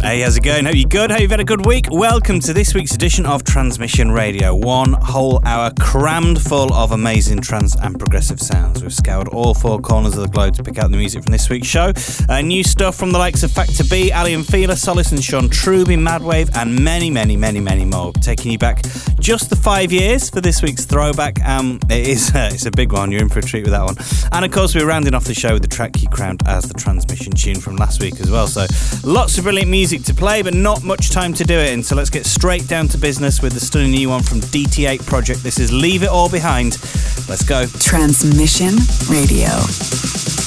Hey, how's it going? Hope you're good. Hope you've had a good week. Welcome to this week's edition of Transmission Radio. One whole hour crammed full of amazing trance and progressive sounds. We've scoured all four corners of the globe to pick out the music from this week's show. Uh, new stuff from the likes of Factor B, Aly and Fila, Solace and Sean Truby, Madwave, and many, many, many, many more. Taking you back just the five years for this week's throwback. Um, it is uh, it's a big one. You're in for a treat with that one. And of course, we're rounding off the show with the track you crowned as the transmission tune from last week as well. So lots of brilliant music to play, but not much time to do it in. So let's get straight down to business with the stunning new one from DT8 Project. This is Leave It All Behind. Let's go. Transmission Radio.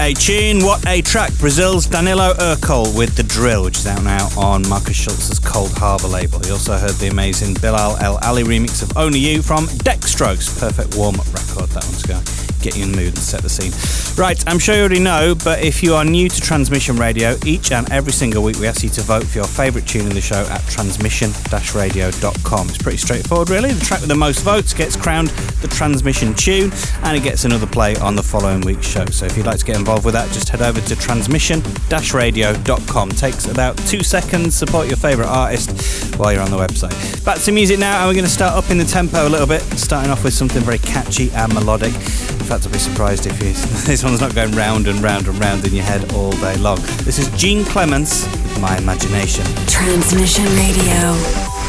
A tune, what a track. Brazil's Danilo Ercole with The Drill, which is out now on Markus Schulz's Coldharbour label. You also heard the amazing Bilal El Ali remix of Only You from Dextrose. Perfect warm up record, that one's going to get you in the mood and set the scene. Right, I'm sure you already know, but if you are new to Transmission Radio, each and every single week we ask you to vote for your favourite tune in the show at transmission-radio.com. It's pretty straightforward, really. The track with the most votes gets crowned the transmission tune, and it gets another play on the following week's show. So if you'd like to get involved with that, just head over to transmission-radio.com. Takes about two seconds. Support your favourite artist while you're on the website. Back to music now, and we're going to start up in the tempo a little bit, starting off with something very catchy and melodic In fact, I'll be surprised if you, this one's not going round and round and round in your head all day long. This is Gene Clements with My Imagination. Transmission Radio.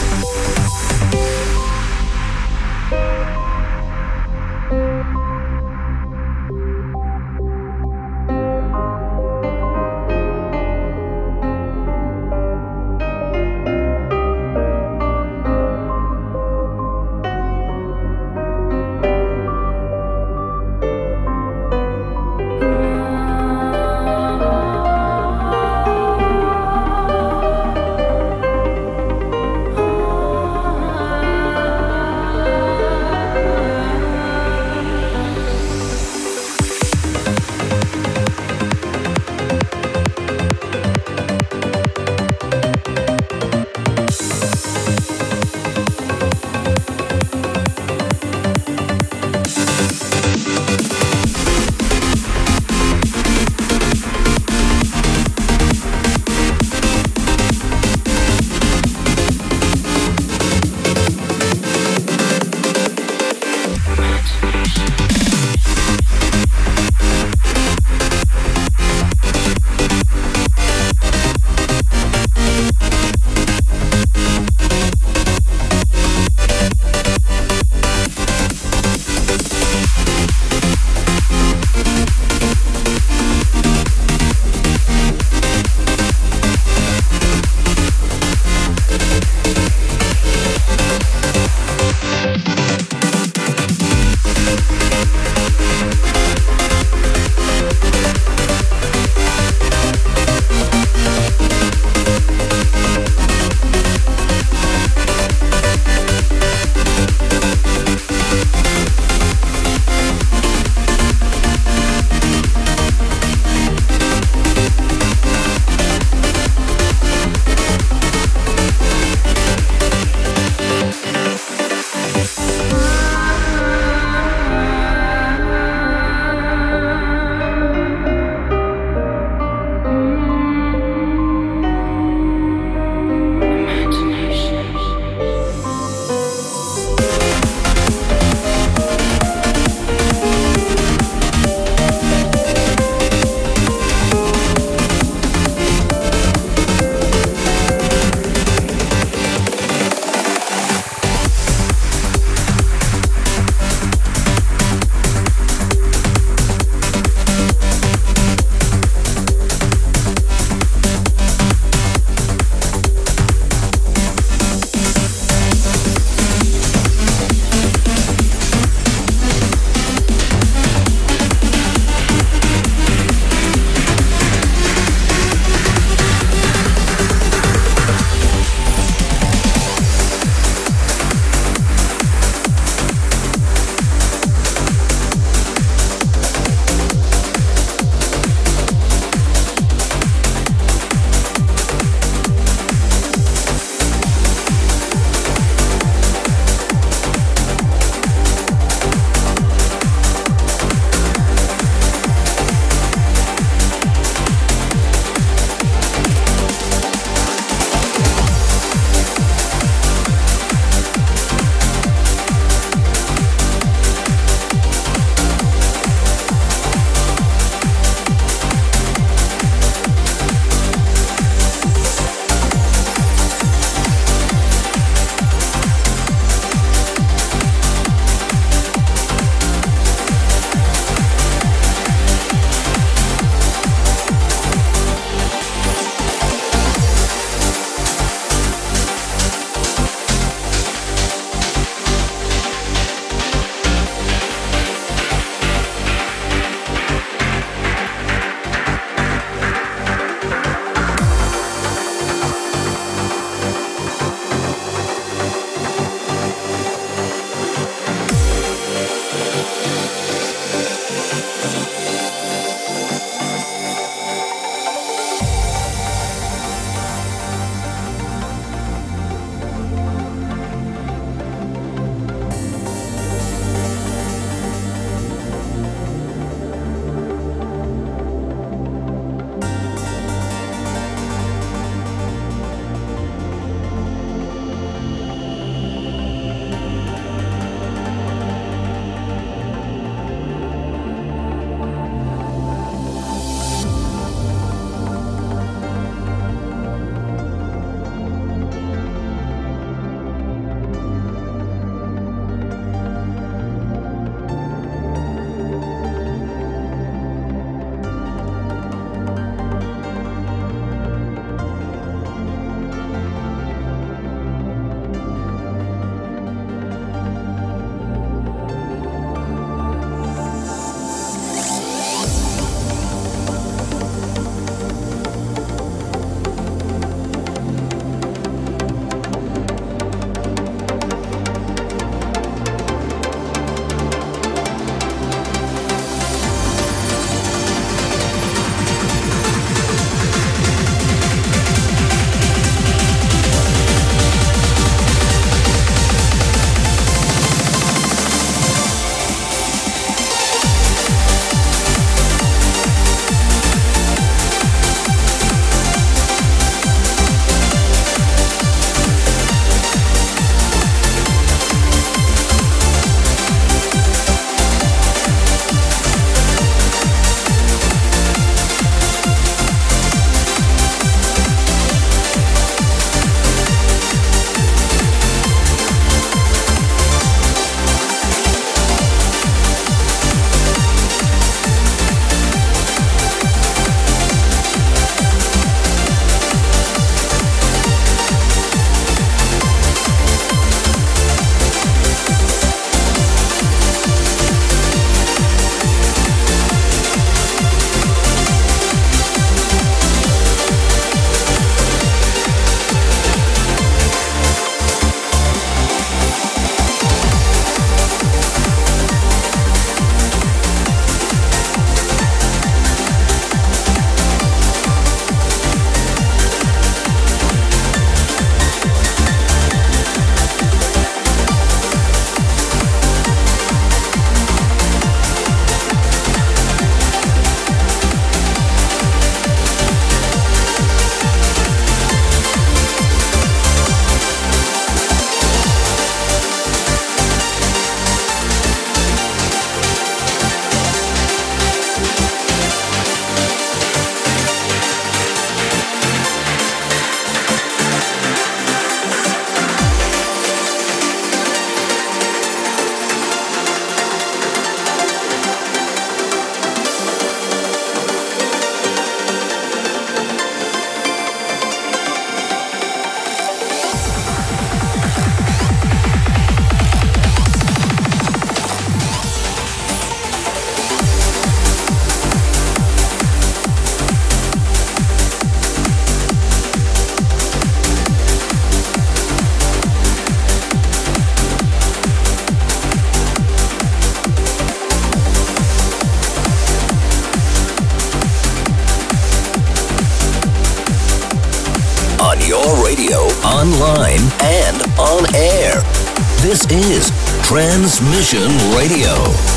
Transmission Radio.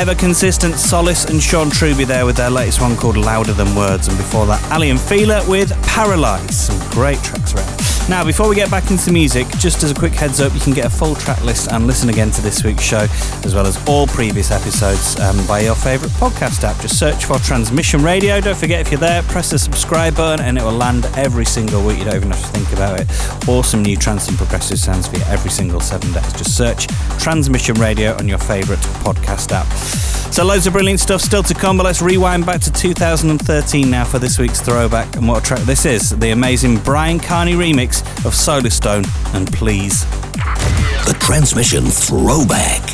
Ever consistent Solis and Sean Truby there with their latest one called Louder Than Words, and before that, Aly and Fila with Paralyze. Some great tracks around. Now, before we get back into music, just as a quick heads up, you can get a full track list and listen again to this week's show, as well as all previous episodes um, by your favourite podcast app. Just search for Transmission Radio. Don't forget, if you're there, press the subscribe button and it will land every single week. You don't even have to think about it. Awesome new trance and progressive sounds for you every single seven days. Just search Transmission Radio on your favourite podcast app. So loads of brilliant stuff still to come, but let's rewind back to 2013 now for this week's throwback. And what a track this is, the amazing Brian Kearney remix of Solarstone and Please. The Transmission Throwback.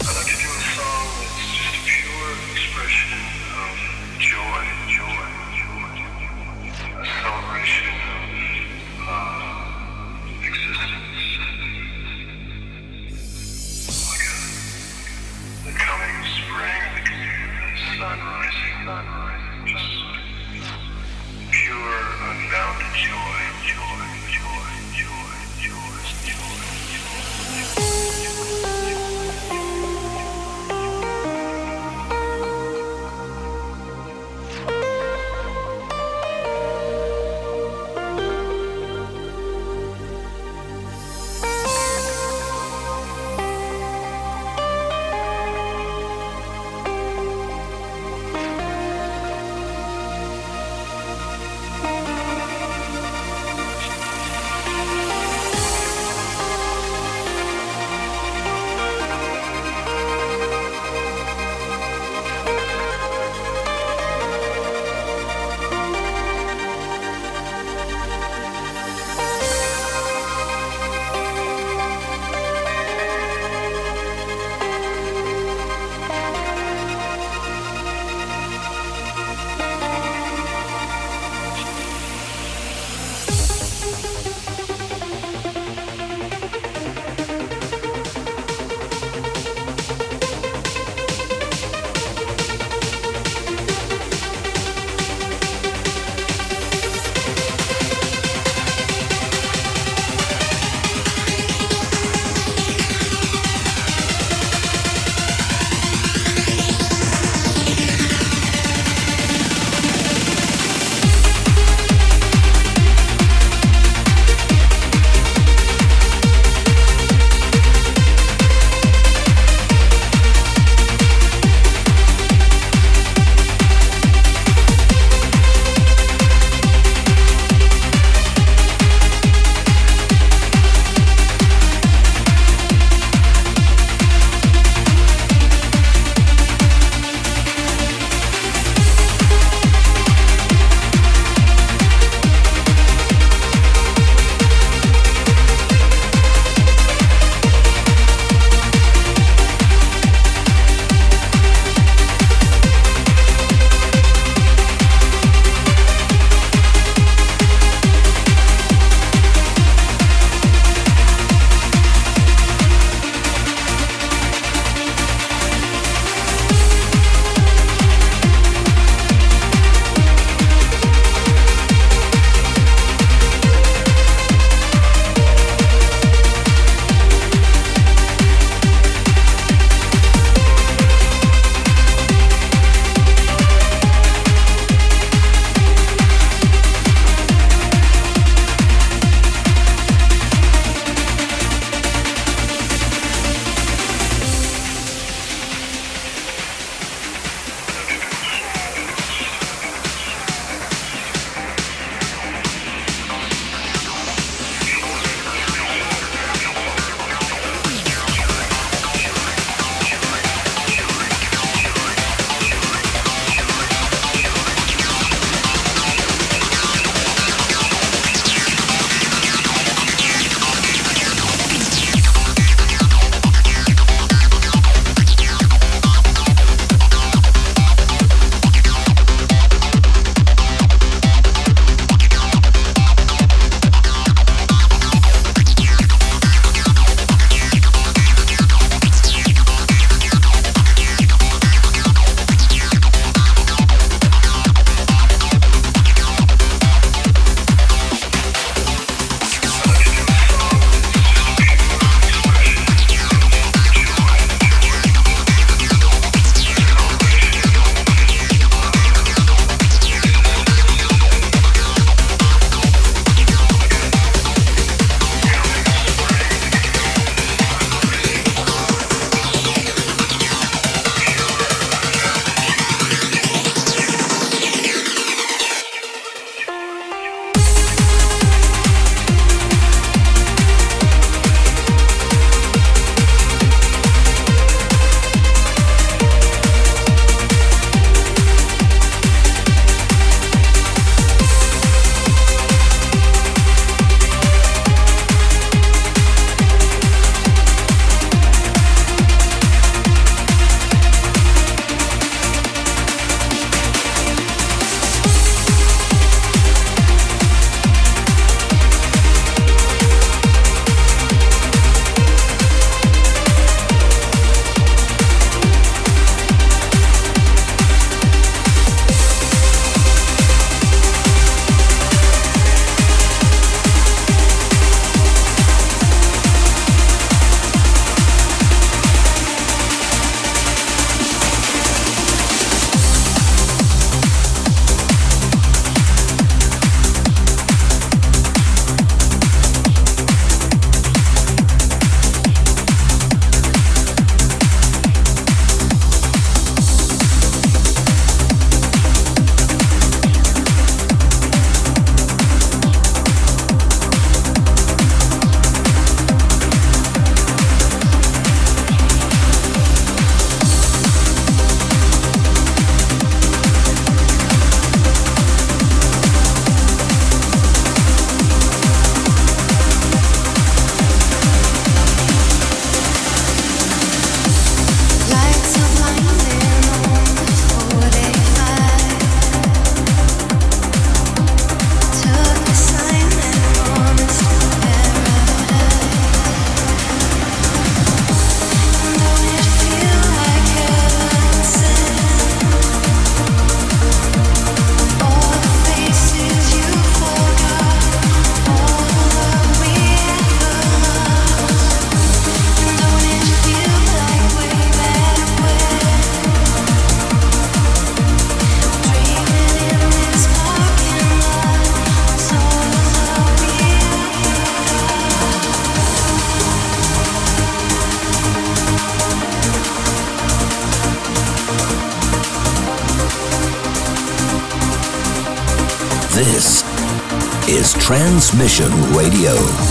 Transmission Radio.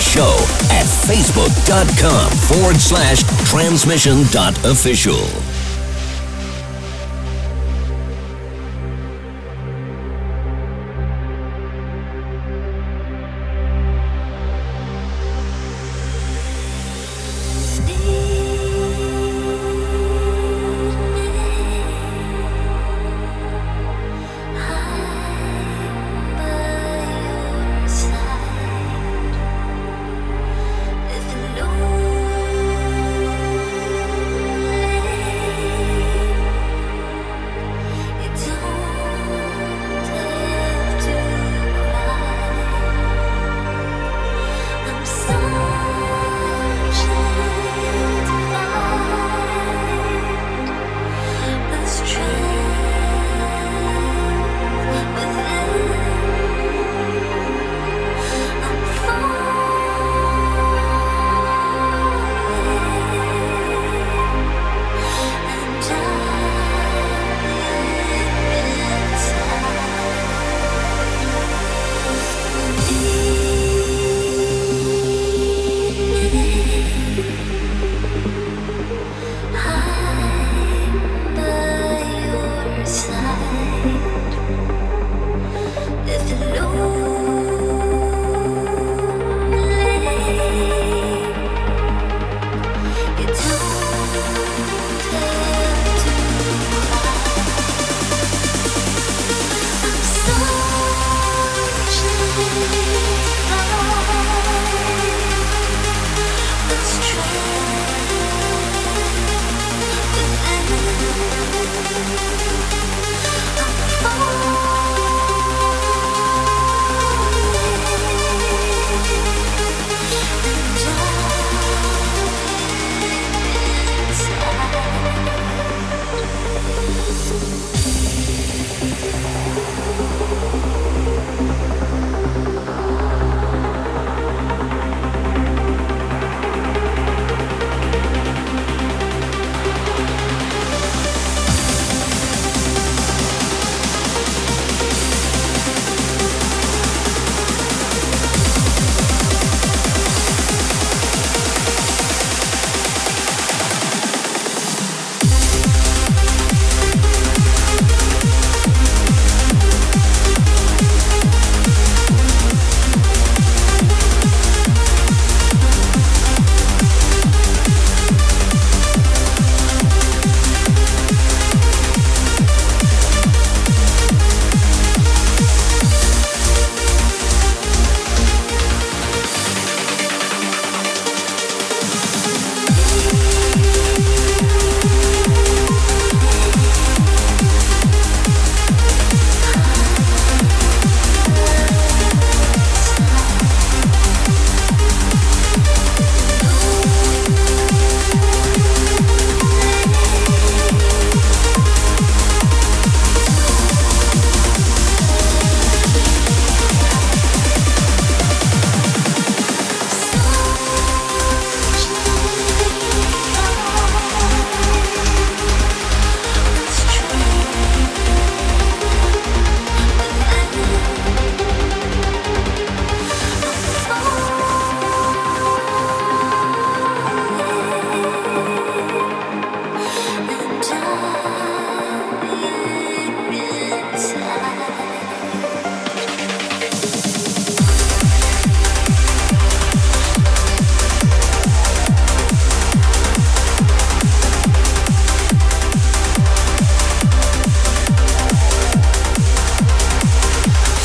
Show at facebook.com forward slash transmission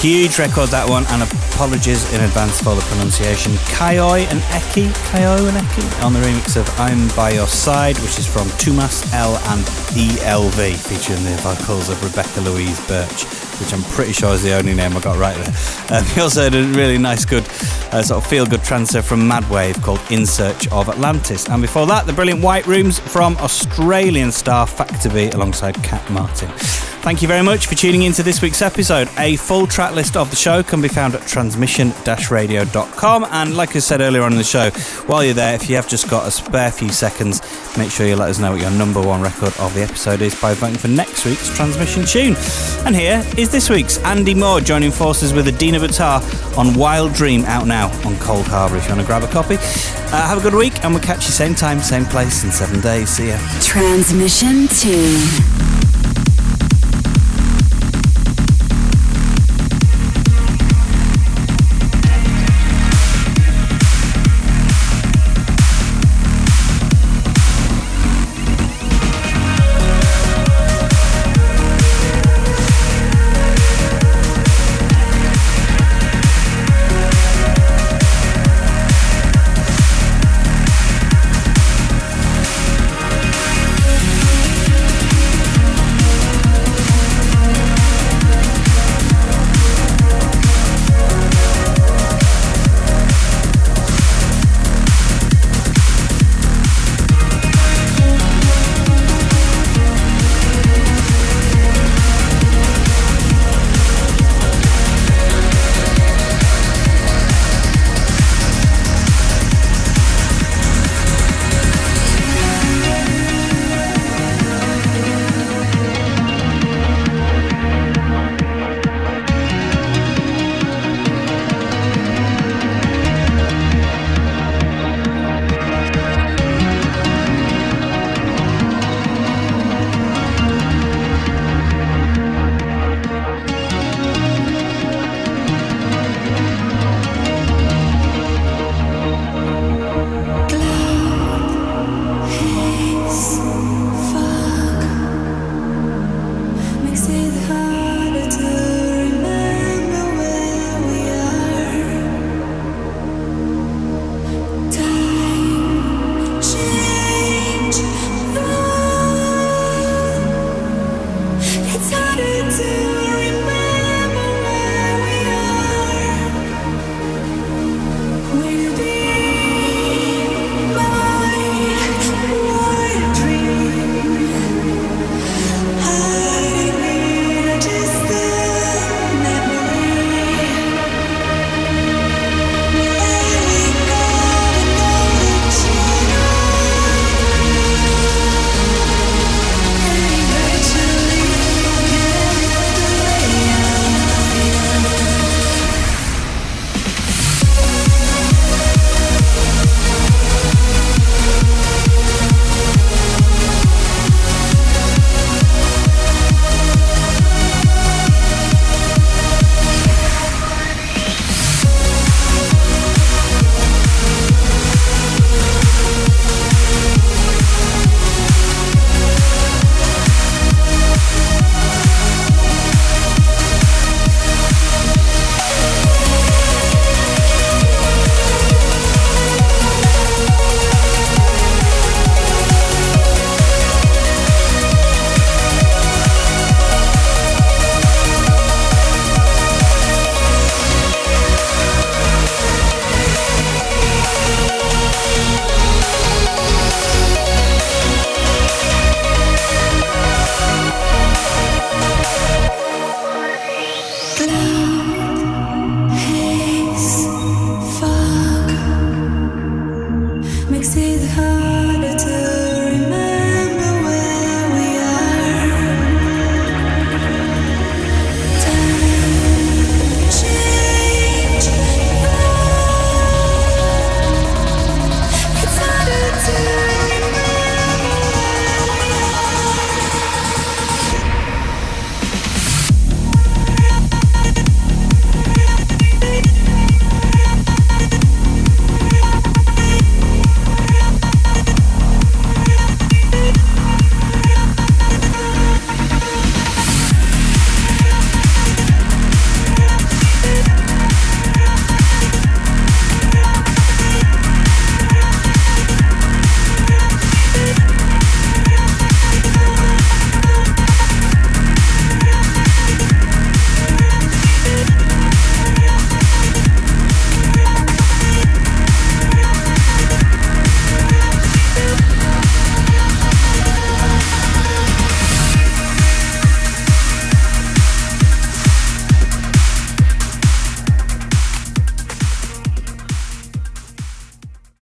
Huge record that one, and apologies in advance for the pronunciation. Kaioi and Eki, Kaioi and Eki, on the remix of I'm By Your Side, which is from Tumas L and ELV, featuring the vocals of Rebecca Louise Burch which I'm pretty sure is the only name I got right there. Um, he also had a really nice, good, uh, sort of feel good transfer from Madwave called In Search of Atlantis. And before that, the brilliant White Rooms from Australian star Factor alongside Cat Martin. Thank you very much for tuning in to this week's episode. A full track list of the show can be found at transmission-radio.com. And like I said earlier on in the show, while you're there, if you have just got a spare few seconds, make sure you let us know what your number one record of the episode is by voting for next week's transmission tune. And here is this week's Andy Moor joining forces with Adina Butar on Wild Dream out now on Coldharbour. if you want to grab a copy. Uh, have a good week and we'll catch you same time, same place in seven days. See ya. Transmission tune.